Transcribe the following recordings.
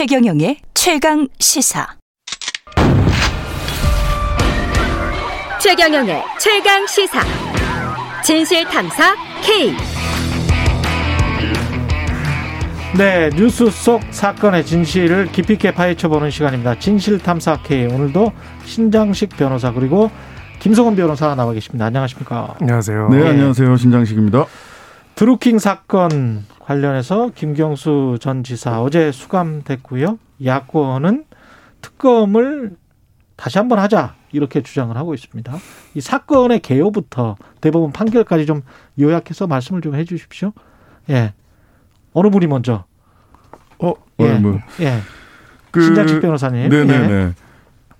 최경영의 최강 시사. 최경영의 최강 시사. 진실 탐사 K. 네, 뉴스 속 사건의 진실을 깊이 있게 파헤쳐보는 시간입니다. 진실 탐사 K. 오늘도 신장식 변호사 그리고 김성원 변호사 나와 계십니다. 안녕하십니까? 안녕하세요. 네, 예. 안녕하세요. 신장식입니다. 드루킹 사건 관련해서 김경수 전 지사 어제 수감됐고요. 야권은 특검을 다시 한번 하자 이렇게 주장을 하고 있습니다. 이 사건의 개요부터 대법원 판결까지 좀 요약해서 말씀을 좀 해주십시오. 예, 어느 분이 먼저? 어, 예, 어, 뭐, 예, 그, 신장식 변호사님. 네네네. 예.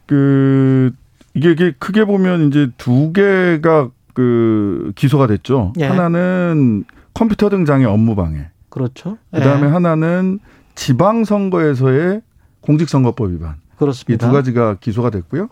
그, 이게, 이게 크게 보면 이제 두 개가 그 기소가 됐죠. 예. 하나는 컴퓨터 등장의 업무 방해. 그렇죠. 그 다음에 예, 하나는 지방 선거에서의 공직선거법 위반. 이 그렇습니다. 두 가지가 기소가 됐고요.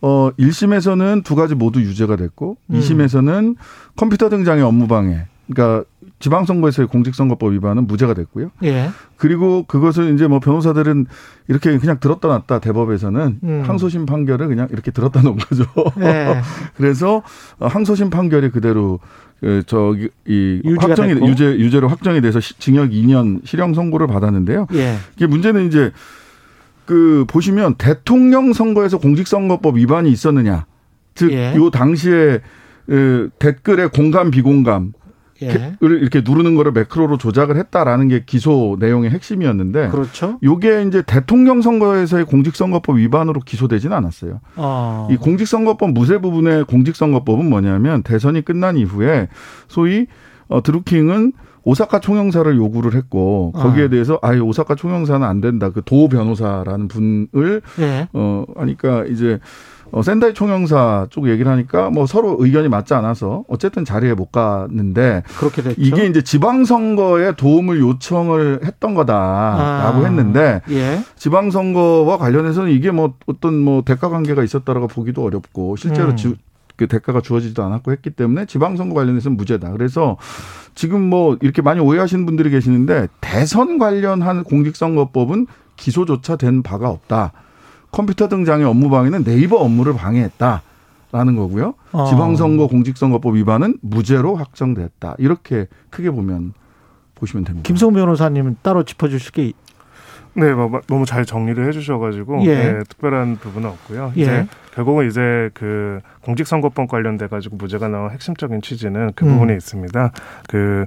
어, 1심에서는 두 가지 모두 유죄가 됐고, 음. 이 2심에서는 컴퓨터 등장의 업무 방해. 그러니까 지방선거에서의 공직선거법 위반은 무죄가 됐고요. 예, 그리고 그것을 이제 뭐 변호사들은 이렇게 그냥 들었다 놨다 대법에서는 음. 항소심 판결을 그냥 이렇게 들었다 놓은 거죠. 예, 그래서 어, 항소심 판결이 그대로 그 저기 이 확정이 됐고. 유죄 유죄로 확정이 돼서 시- 징역 2년 실형 선고를 받았는데요. 예, 이게 문제는 이제 그 보시면 대통령 선거에서 공직선거법 위반이 있었느냐. 즉, 예. 요 당시에 그 댓글의 공감 비공감 예, 을 이렇게 누르는 거를 매크로로 조작을 했다라는 게 기소 내용의 핵심이었는데 그렇죠. 요게 이제 대통령 선거에서의 공직선거법 위반으로 기소되지는 않았어요. 어, 이 공직선거법 무죄 부분의 공직선거법은 뭐냐면 대선이 끝난 이후에 소위 어, 드루킹은 오사카 총영사를 요구를 했고 거기에 아. 대해서 아예 오사카 총영사는 안 된다. 그 도 변호사라는 분을 예, 어 하니까 이제 어 센다이 총영사 쪽 얘기를 하니까 뭐 서로 의견이 맞지 않아서 어쨌든 자리에 못 갔는데 그렇게 됐죠. 이게 이제 지방선거에 도움을 요청을 했던 거다라고 아, 했는데 예, 지방선거와 관련해서는 이게 뭐 어떤 뭐 대가 관계가 있었다라고 보기도 어렵고 실제로 음. 지, 그 대가가 주어지지도 않았고 했기 때문에 지방선거 관련해서는 무죄다. 그래서 지금 뭐 이렇게 많이 오해하시는 분들이 계시는데 대선 관련한 공직선거법은 기소조차 된 바가 없다. 컴퓨터 등장의 업무 방해는 네이버 업무를 방해했다라는 거고요. 어. 지방선거 공직선거법 위반은 무죄로 확정됐다. 이렇게 크게 보면 보시면 됩니다. 김성 변호사님은 따로 짚어주실 게 네, 뭐, 너무 잘 정리를 해주셔가지고 예. 네, 특별한 부분은 없고요. 예. 이제 결국은 이제 그 공직선거법 관련돼 가지고 무죄가 나온 핵심적인 취지는 그 음. 부분에 있습니다. 그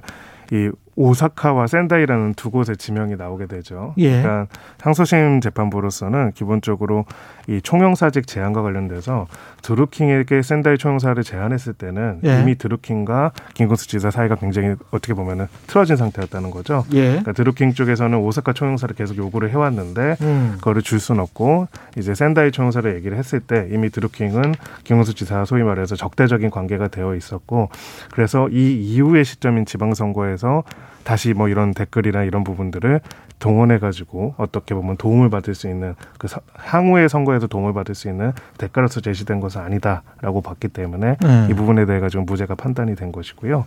이 오사카와 센다이라는 두 곳의 지명이 나오게 되죠. 예. 그러니까 항소심 재판부로서는 기본적으로 이 총영사직 제한과 관련돼서 드루킹에게 센다이 총영사를 제안했을 때는 예. 이미 드루킹과 김건수 지사 사이가 굉장히 어떻게 보면은 틀어진 상태였다는 거죠. 예, 그러니까 드루킹 쪽에서는 오사카 총영사를 계속 요구를 해왔는데 음, 그거를 줄 수는 없고 이제 센다이 총영사를 얘기를 했을 때 이미 드루킹은 김은수 지사와 소위 말해서 적대적인 관계가 되어 있었고 그래서 이 이후의 시점인 지방선거에서 다시 뭐 이런 댓글이나 이런 부분들을 동원해 가지고 어떻게 보면 도움을 받을 수 있는 그 서- 향후의 선거에서 도움을 받을 수 있는 대가로서 제시된 것은 아니다라고 봤기 때문에 네. 이 부분에 대해 가지고 무죄가 판단이 된 것이고요.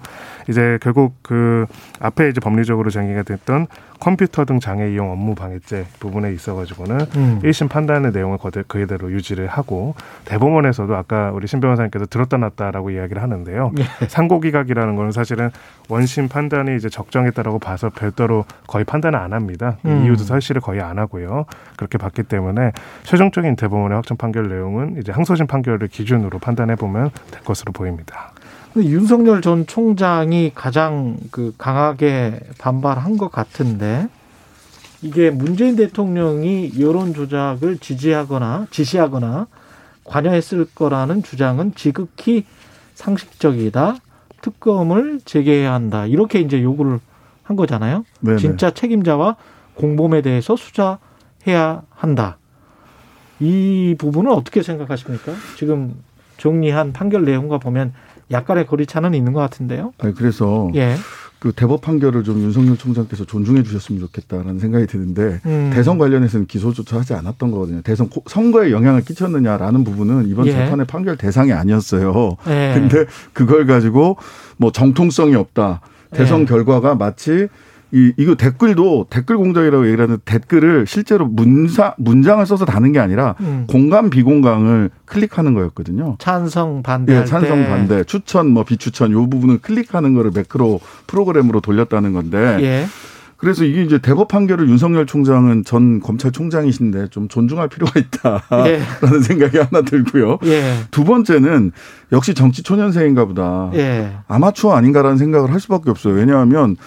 이제 결국 그 앞에 이제 법리적으로 정의가 됐던 컴퓨터 등 장애 이용 업무 방해죄 부분에 있어 가지고는 음. 1심 판단의 내용을 거대- 그대로 유지를 하고 대법원에서도 아까 우리 신 변호사님께서 들었다 놨다라고 이야기를 하는데요. 예. 상고기각이라는 거는 사실은 원심 판단이 이제 적정 했다라고 봐서 별도로 거의 판단을 안 합니다. 음. 이유도 설시를 거의 안 하고요. 그렇게 봤기 때문에 최종적인 대법원의 확정 판결 내용은 이제 항소심 판결을 기준으로 판단해 보면 될 것으로 보입니다. 근데 윤석열 전 총장이 가장 그 강하게 반발한 것 같은데 이게 문재인 대통령이 여론 조작을 지지하거나 지시하거나 관여했을 거라는 주장은 지극히 상식적이다. 특검을 재개해야 한다. 이렇게 이제 요구를 한 거잖아요. 네네. 진짜 책임자와 공범에 대해서 수사해야 한다. 이 부분은 어떻게 생각하십니까? 지금 정리한 판결 내용과 보면 약간의 거리차는 있는 것 같은데요. 아니, 그래서 예. 그 대법 판결을 좀 윤석열 총장께서 존중해 주셨으면 좋겠다라는 생각이 드는데 음. 대선 관련해서는 기소조차 하지 않았던 거거든요. 대선 고- 선거에 영향을 끼쳤느냐라는 부분은 이번 예. 재판의 판결 대상이 아니었어요. 예. 근데 그걸 가지고 뭐 정통성이 없다. 대선 예. 결과가 마치 이 이거 댓글도 댓글 공작이라고 얘기를 하는데 댓글을 실제로 문사 문장을 써서 다는 게 아니라 음. 공감 비공감을 클릭하는 거였거든요. 찬성 반대. 예, 찬성 반대, 추천 뭐 비추천 요 부분을 클릭하는 거를 매크로 프로그램으로 돌렸다는 건데 예. 그래서 이게 이제 대법 판결을 윤석열 총장은 전 검찰총장이신데 좀 존중할 필요가 있다라는 예. 생각이 하나 들고요. 예. 두 번째는 역시 정치 초년생인가 보다. 예. 아마추어 아닌가라는 생각을 할 수밖에 없어요. 왜냐하면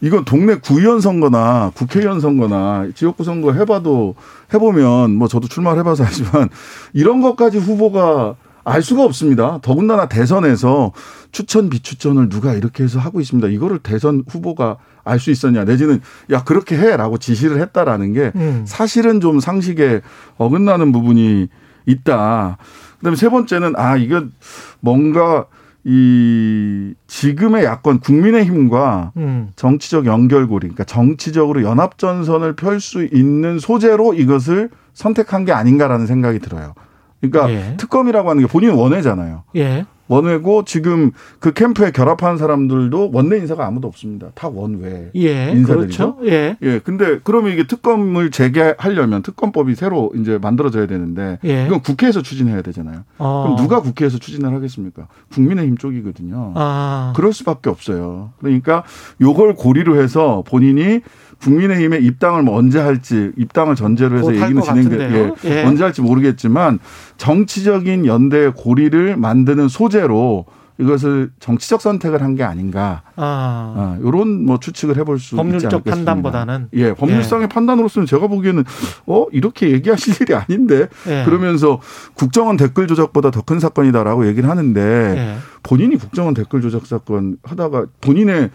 이건 동네 구의원 선거나 국회의원 선거나 지역구 선거 해봐도 해보면 뭐 저도 출마를 해봐서 알지만 이런 것까지 후보가 알 수가 없습니다. 더군다나 대선에서 추천 비추천을 누가 이렇게 해서 하고 있습니다. 이거를 대선 후보가 알 수 있었냐 내지는 야 그렇게 해라고 지시를 했다라는 게 음. 사실은 좀 상식에 어긋나는 부분이 있다. 그다음에 세 번째는 아 이건 뭔가 이 지금의 야권 국민의힘과 음. 정치적 연결고리, 그러니까 정치적으로 연합 전선을 펼 수 있는 소재로 이것을 선택한 게 아닌가라는 생각이 들어요. 그러니까 예. 특검이라고 하는 게 본인 원외잖아요. 예. 원외고 지금 그 캠프에 결합하는 사람들도 원내 인사가 아무도 없습니다. 다 원외. 예. 인사들이죠? 그렇죠. 예. 예, 근데 그러면 이게 특검을 재개하려면 특검법이 새로 이제 만들어져야 되는데 예. 이건 국회에서 추진해야 되잖아요. 어. 그럼 누가 국회에서 추진을 하겠습니까? 국민의힘 쪽이거든요. 아. 그럴 수밖에 없어요. 그러니까 요걸 고리로 해서 본인이 국민의힘에 입당을 뭐 언제 할지 입당을 전제로 해서 얘기는 같은데요. 예, 예. 언제 할지 모르겠지만 정치적인 연대의 고리를 만드는 소재로 이것을 정치적 선택을 한 게 아닌가. 아. 아, 요런 뭐 추측을 해볼 수 있지 법률적 않겠습니까? 판단보다는 예, 법률상의 판단으로서는 제가 보기에는 어 이렇게 얘기하실 일이 아닌데 예. 그러면서 국정원 댓글 조작보다 더 큰 사건이다라고 얘기를 하는데 예. 본인이 국정원 댓글 조작 사건 하다가 본인의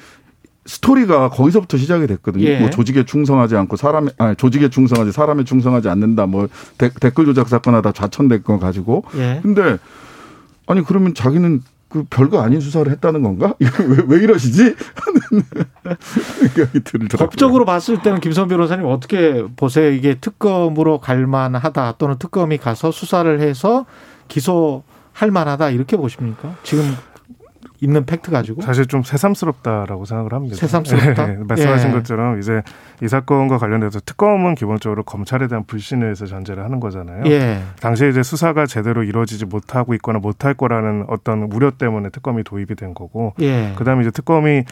스토리가 거기서부터 시작이 됐거든요. 예. 뭐 조직에 충성하지 않고 사람에 아니 조직에 충성하지 사람에 충성하지 않는다. 뭐 데- 댓글 조작 사건 하다 좌천된 거 가지고. 예. 근데 아니 그러면 자기는 그 별거 아닌 수사를 했다는 건가? 왜, 왜 이러시지? 하는 생각이 들더라고요. 법적으로 봤을 때는 김선 변호사님 어떻게 보세요? 이게 특검으로 갈 만하다 또는 특검이 가서 수사를 해서 기소 할 만하다 이렇게 보십니까? 지금 있는 팩트 가지고 사실 좀 새삼스럽다라고 생각을 합니다. 새삼스럽다? 예, 말씀하신 예. 것처럼 이제 이 사건과 관련해서 특검은 기본적으로 검찰에 대한 불신을 해서 전제를 하는 거잖아요. 예. 당시에 이제 수사가 제대로 이루어지지 못하고 있거나 못할 거라는 어떤 우려 때문에 특검이 도입이 된 거고 예. 그다음에 이제 특검이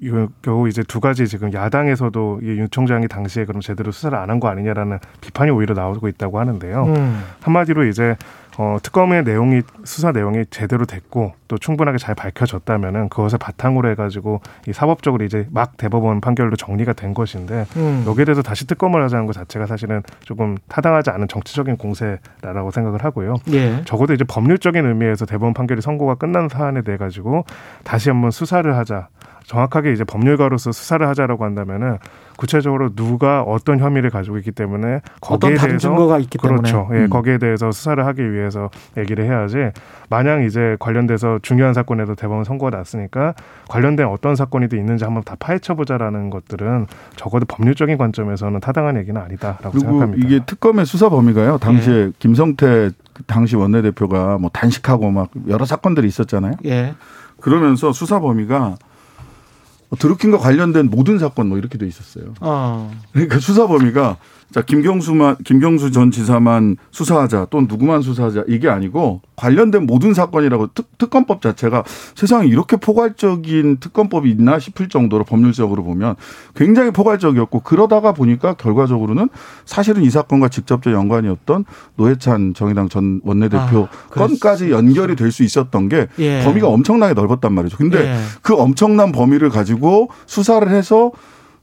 이- 겨우 이제 두 가지 지금 야당에서도 이윤 총장이 당시에 그럼 제대로 수사를 안 한 거 아니냐라는 비판이 오히려 나오고 있다고 하는데요. 음. 한마디로 이제 어, 특검의 내용이 수사 내용이 제대로 됐고 또 충분하게 잘 밝혀졌다면은 그것을 바탕으로 해가지고 이 사법적으로 이제 막 대법원 판결로 정리가 된 것인데 음. 여기에 대해서 다시 특검을 하자는 것 자체가 사실은 조금 타당하지 않은 정치적인 공세라고 생각을 하고요. 예. 적어도 이제 법률적인 의미에서 대법원 판결이 선고가 끝난 사안에 대해 가지고 다시 한번 수사를 하자. 정확하게 이제 법률가로서 수사를 하자라고 한다면은 구체적으로 누가 어떤 혐의를 가지고 있기 때문에 거기에 어떤 다른 대해서 증거가 있기 그렇죠. 때문에 예, 음. 거기에 대해서 수사를 하기 위해서 얘기를 해야지. 마냥 이제 관련돼서 중요한 사건에도 대법원 선고가 났으니까 관련된 어떤 사건이든 있는지 한번 다 파헤쳐 보자라는 것들은 적어도 법률적인 관점에서는 타당한 얘기는 아니다라고 그리고 생각합니다. 이게 특검의 수사 범위가요. 당시에 김성태 그 당시 원내대표가 뭐 단식하고 막 여러 사건들이 있었잖아요. 예. 그러면서 수사 범위가 드루킹과 관련된 모든 사건 뭐 이렇게 돼 있었어요. 어. 그러니까 수사 범위가 자 김경수만 김경수 전 지사만 수사하자 또는 누구만 수사하자 이게 아니고 관련된 모든 사건이라고 특, 특검법 자체가 세상에 이렇게 포괄적인 특검법이 있나 싶을 정도로 법률적으로 보면 굉장히 포괄적이었고 그러다가 보니까 결과적으로는 사실은 이 사건과 직접적 연관이 없던 노회찬 정의당 전 원내대표 아, 건까지 연결이 될 수 있었던 게 예. 범위가 엄청나게 넓었단 말이죠. 근데 예. 그 엄청난 범위를 가지고 수사를 해서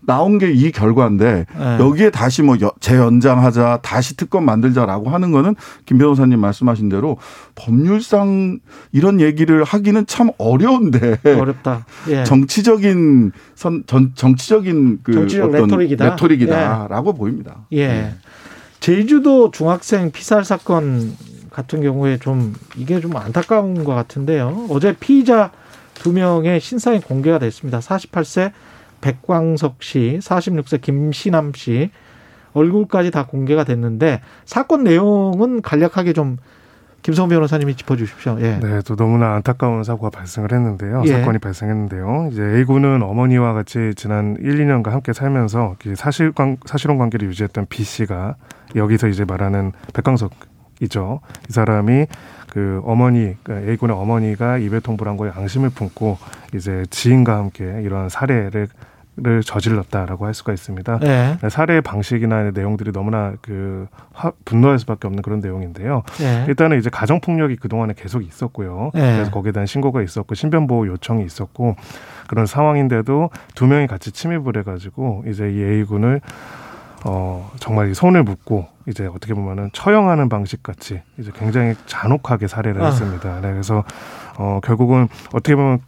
나온 게 이 결과인데 예. 여기에 다시 뭐 여- 재연장하자 다시 특검 만들자라고 하는 거는 김 변호사님 말씀하신 대로 법률상 이런 얘기를 하기는 참 어려운데 어렵다. 예. 정치적인 선 전, 정치적인 그 정치적 어떤 레토릭이다. 레토릭이다라고 보입니다. 예. 제주도 중학생 피살 사건 같은 경우에 좀 이게 좀 안타까운 것 같은데요. 어제 피의자 두 명의 신상이 공개가 됐습니다. 48세 백광석 씨, 46세 김신함 씨 얼굴까지 다 공개가 됐는데 사건 내용은 간략하게 좀 김성 변호사님이 짚어주십시오. 예. 네, 또 너무나 안타까운 사고가 발생을 했는데요. 예. 사건이 발생했는데요. 이제 A군은 어머니와 같이 지난 1, 2년간 함께 살면서 그 사실관 사실혼 관계를 유지했던 B 씨가 여기서 이제 말하는 백광석 이죠. 이 사람이 그 어머니, 그러니까 A군의 어머니가 이배통 불한 거에 앙심을 품고 이제 지인과 함께 이러한 살해를 를 저질렀다라고 할 수가 있습니다. 예. 살해 방식이나 내용들이 너무나 그 화, 분노할 수밖에 없는 그런 내용인데요. 예. 일단은 이제 가정 폭력이 그 동안에 계속 있었고요. 네. 그래서 거기에 대한 신고가 있었고 신변 보호 요청이 있었고 그런 상황인데도 두 명이 같이 침입을 해가지고 이제 이 A 군을 어 정말 이 손을 묶고 이제 어떻게 보면은 처형하는 방식 같이 이제 굉장히 잔혹하게 살해를 아. 했습니다. 네, 그래서 어 결국은 어떻게 보면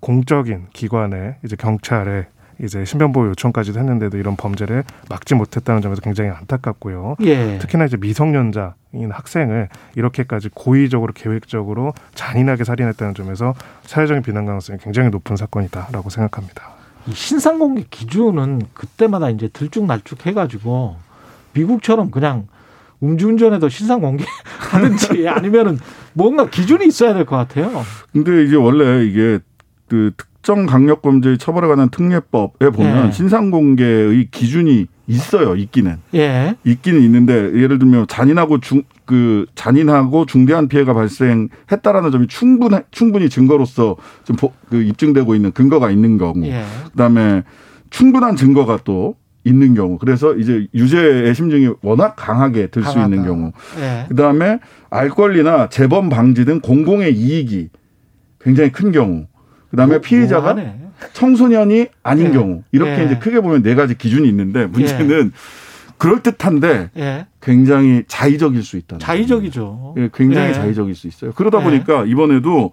공적인 기관에 이제 경찰에 이제 신변보호 요청까지도 했는데도 이런 범죄를 막지 못했다는 점에서 굉장히 안타깝고요. 예. 특히나 이제 미성년자인 학생을 이렇게까지 고의적으로 계획적으로 잔인하게 살인했다는 점에서 사회적인 비난 가능성이 굉장히 높은 사건이다라고 생각합니다. 이 신상 공개 기준은 그때마다 이제 들쭉날쭉 해가지고 미국처럼 그냥 음주운전에도 신상 공개 하든지 아니면은 뭔가 기준이 있어야 될 것 같아요. 근데 이제 원래 이게 그 특정 강력범죄 처벌에 관한 특례법에 보면 네. 신상공개의 기준이 있어요. 있기는 예. 있기는 있는데 예를 들면 잔인하고 중 그 잔인하고 중대한 피해가 발생했다라는 점이 충분 충분히 증거로서 좀 보- 그 입증되고 있는 근거가 있는 경우 예. 그다음에 충분한 증거가 또 있는 경우 그래서 이제 유죄의 심증이 워낙 강하게 들 수 있는. 경우 예. 그다음에 알 권리나 재범 방지 등 공공의 이익이 굉장히 큰 경우 그다음에 뭐- 피해자가 뭐하네. 청소년이 아닌 예. 경우 이렇게 예. 이제 크게 보면 네 가지 기준이 있는데 문제는 그럴 듯한데 예. 굉장히 자의적일 수 있다. 자의적이죠. 예, 굉장히 예. 자의적일 수 있어요. 그러다 예. 보니까 이번에도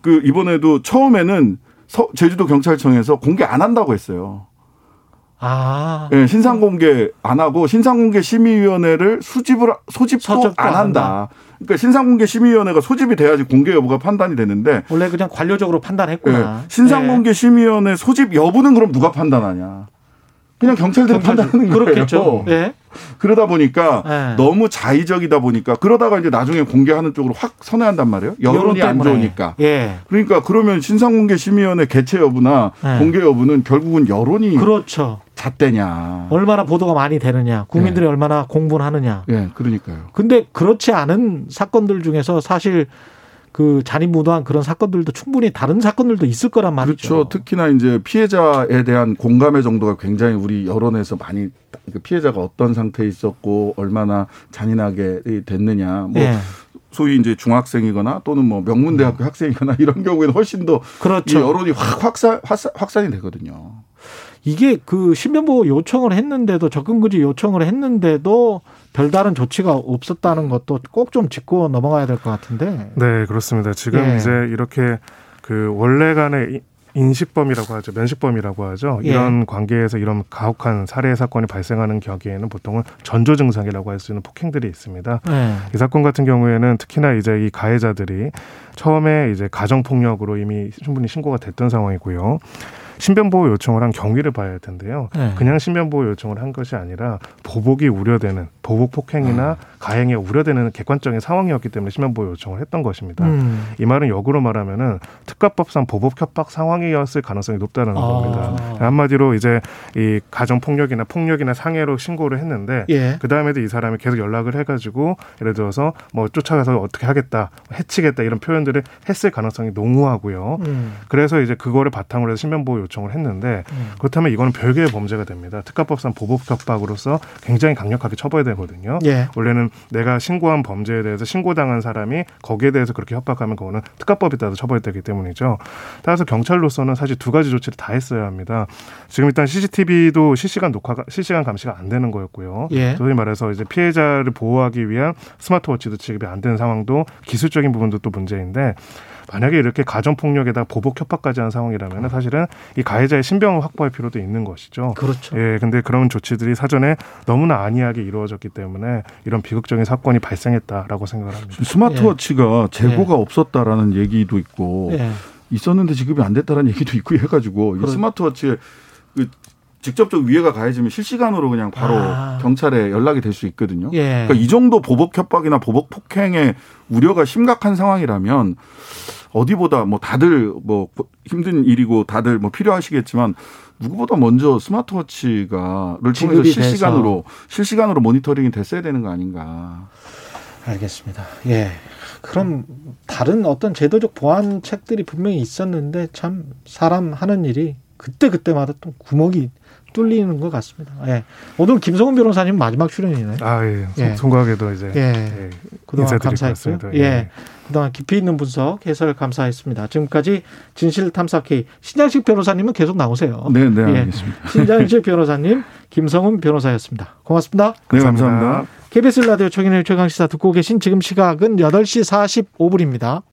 그 이번에도 처음에는 서- 제주도 경찰청에서 공개 안 한다고 했어요. 아. 예, 신상 공개 안 하고 신상 공개 심의위원회를 수집을 소집도 안안 한다. 그러니까 신상 공개 심의위원회가 소집이 돼야지 공개 여부가 판단이 되는데 원래 그냥 관료적으로 판단했구나. 예, 신상 공개 심의위원회 소집 여부는 그럼 누가 판단하냐? 그냥 경찰들이 경찰- 판단하는 거예요. 그렇겠죠. 예. 그러다 보니까 예. 너무 자의적이다 보니까 그러다가 이제 나중에 공개하는 쪽으로 확 선회한단 말이에요. 여론이 안 때문에. 좋으니까. 예. 그러니까 그러면 신상공개 심의위원회 개최 여부나 네. 공개 여부는 결국은 여론이 그렇죠. 잣대냐. 얼마나 보도가 많이 되느냐, 국민들이 얼마나 공부를 하느냐. 예, 그러니까요. 근데 그렇지 않은 사건들 중에서 사실 그 잔인무도한 그런 사건들도 충분히 다른 사건들도 있을 거란 말이죠. 그렇죠. 특히나 이제 피해자에 대한 공감의 정도가 굉장히 우리 여론에서 많이 그 피해자가 어떤 상태에 있었고 얼마나 잔인하게 됐느냐. 뭐 예. 소위 이제 중학생이거나 또는 뭐 명문대학교 학생이거나 이런 경우에는 훨씬 더이 그렇죠. 여론이 확 확산- 확산이 되거든요. 이게 그 신변보호 요청을 했는데도 접근금지 요청을 했는데도 별다른 조치가 없었다는 것도 꼭 좀 짚고 넘어가야 될 것 같은데. 네, 그렇습니다. 지금 예. 이제 이렇게 그 원래 간의 이- 인식범이라고 하죠. 면식범이라고 하죠. 예. 이런 관계에서 이런 가혹한 살해 사건이 발생하는 경우에는 보통은 전조 증상이라고 할 수 있는 폭행들이 있습니다. 예. 이 사건 같은 경우에는 특히나 이제 이 가해자들이 처음에 이제 가정 폭력으로 이미 충분히 신고가 됐던 상황이고요. 신변보호 요청을 한 경위를 봐야 할 텐데요. 예. 그냥 신변보호 요청을 한 것이 아니라 보복이 우려되는 보복 폭행이나 가행이 우려되는 객관적인 상황이었기 때문에 신변보호 요청을 했던 것입니다. 음. 이 말은 역으로 말하면은 특가법상 보복 협박 상황이었을 가능성이 높다는 아. 겁니다. 한마디로 이제 이 가정 폭력이나 폭력이나 상해로 신고를 했는데 예. 그 다음에도 이 사람이 계속 연락을 해가지고 예를 들어서 뭐 쫓아가서 어떻게 하겠다, 해치겠다 이런 표현들을 했을 가능성이 농후하고요. 음. 그래서 이제 그거를 바탕으로 해서 신변보호 요청을 했는데 음. 그렇다면 이거는 별개의 범죄가 됩니다. 특가법상 보복 협박으로서 굉장히 강력하게 처벌해야 되거든요. 예. 원래는 내가 신고한 범죄에 대해서 신고당한 사람이 거기에 대해서 그렇게 협박하면 그거는 특가법에 따라서 처벌되기 때문이죠. 따라서 경찰로서는 사실 두 가지 조치를 다 했어야 합니다. 지금 일단 CCTV도 실시간 녹화가 실시간 감시가 안 되는 거였고요. 예. 소위 말해서 이제 피해자를 보호하기 위한 스마트워치도 지급이 안 되는 상황도 기술적인 부분도 또 문제인데 만약에 이렇게 가정 폭력에다 보복 협박까지 한 상황이라면 사실은 이 가해자의 신병을 확보할 필요도 있는 것이죠. 그렇죠. 예, 근데 그런 조치들이 사전에 너무나 안이하게 이루어졌기 때문에 이런 비극적인 사건이 발생했다라고 생각을 합니다. 스마트워치가 재고가 없었다라는 얘기도 있고 예. 있었는데 지급이 안 됐다라는 얘기도 있고 해가지고 이 그렇- 스마트워치에 그 직접적 위해가 가해지면 실시간으로 그냥 바로 아. 경찰에 연락이 될 수 있거든요. 예. 그러니까 이 정도 보복 협박이나 보복 폭행의 우려가 심각한 상황이라면 어디보다 뭐 다들 뭐 힘든 일이고 다들 뭐 필요하시겠지만 누구보다 먼저 스마트워치가를 통해서 실시간으로 실시간으로 모니터링이 됐어야 되는 거 아닌가. 알겠습니다. 예. 그럼 다른 어떤 제도적 보완책들이 분명히 있었는데 참 사람 하는 일이 그때 그때마다 또 구멍이 뚫리는 것 같습니다. 예. 오늘 김성훈 변호사님 마지막 출연이네. 아, 예. 예. 송구하게도 이제 예. 예. 그동안 감사했고요. 같습니다. 예. 그동안 깊이 있는 분석, 해설 감사했습니다. 지금까지 진실탐사K 신장식 변호사님은 계속 나오세요. 네, 네, 예. 알겠습니다. 신장식 변호사님, 김성훈 변호사였습니다. 고맙습니다. 네, 감사합니다. KBS 라디오 청인의 최강 시사 듣고 계신 지금 시각은 8시 45분입니다.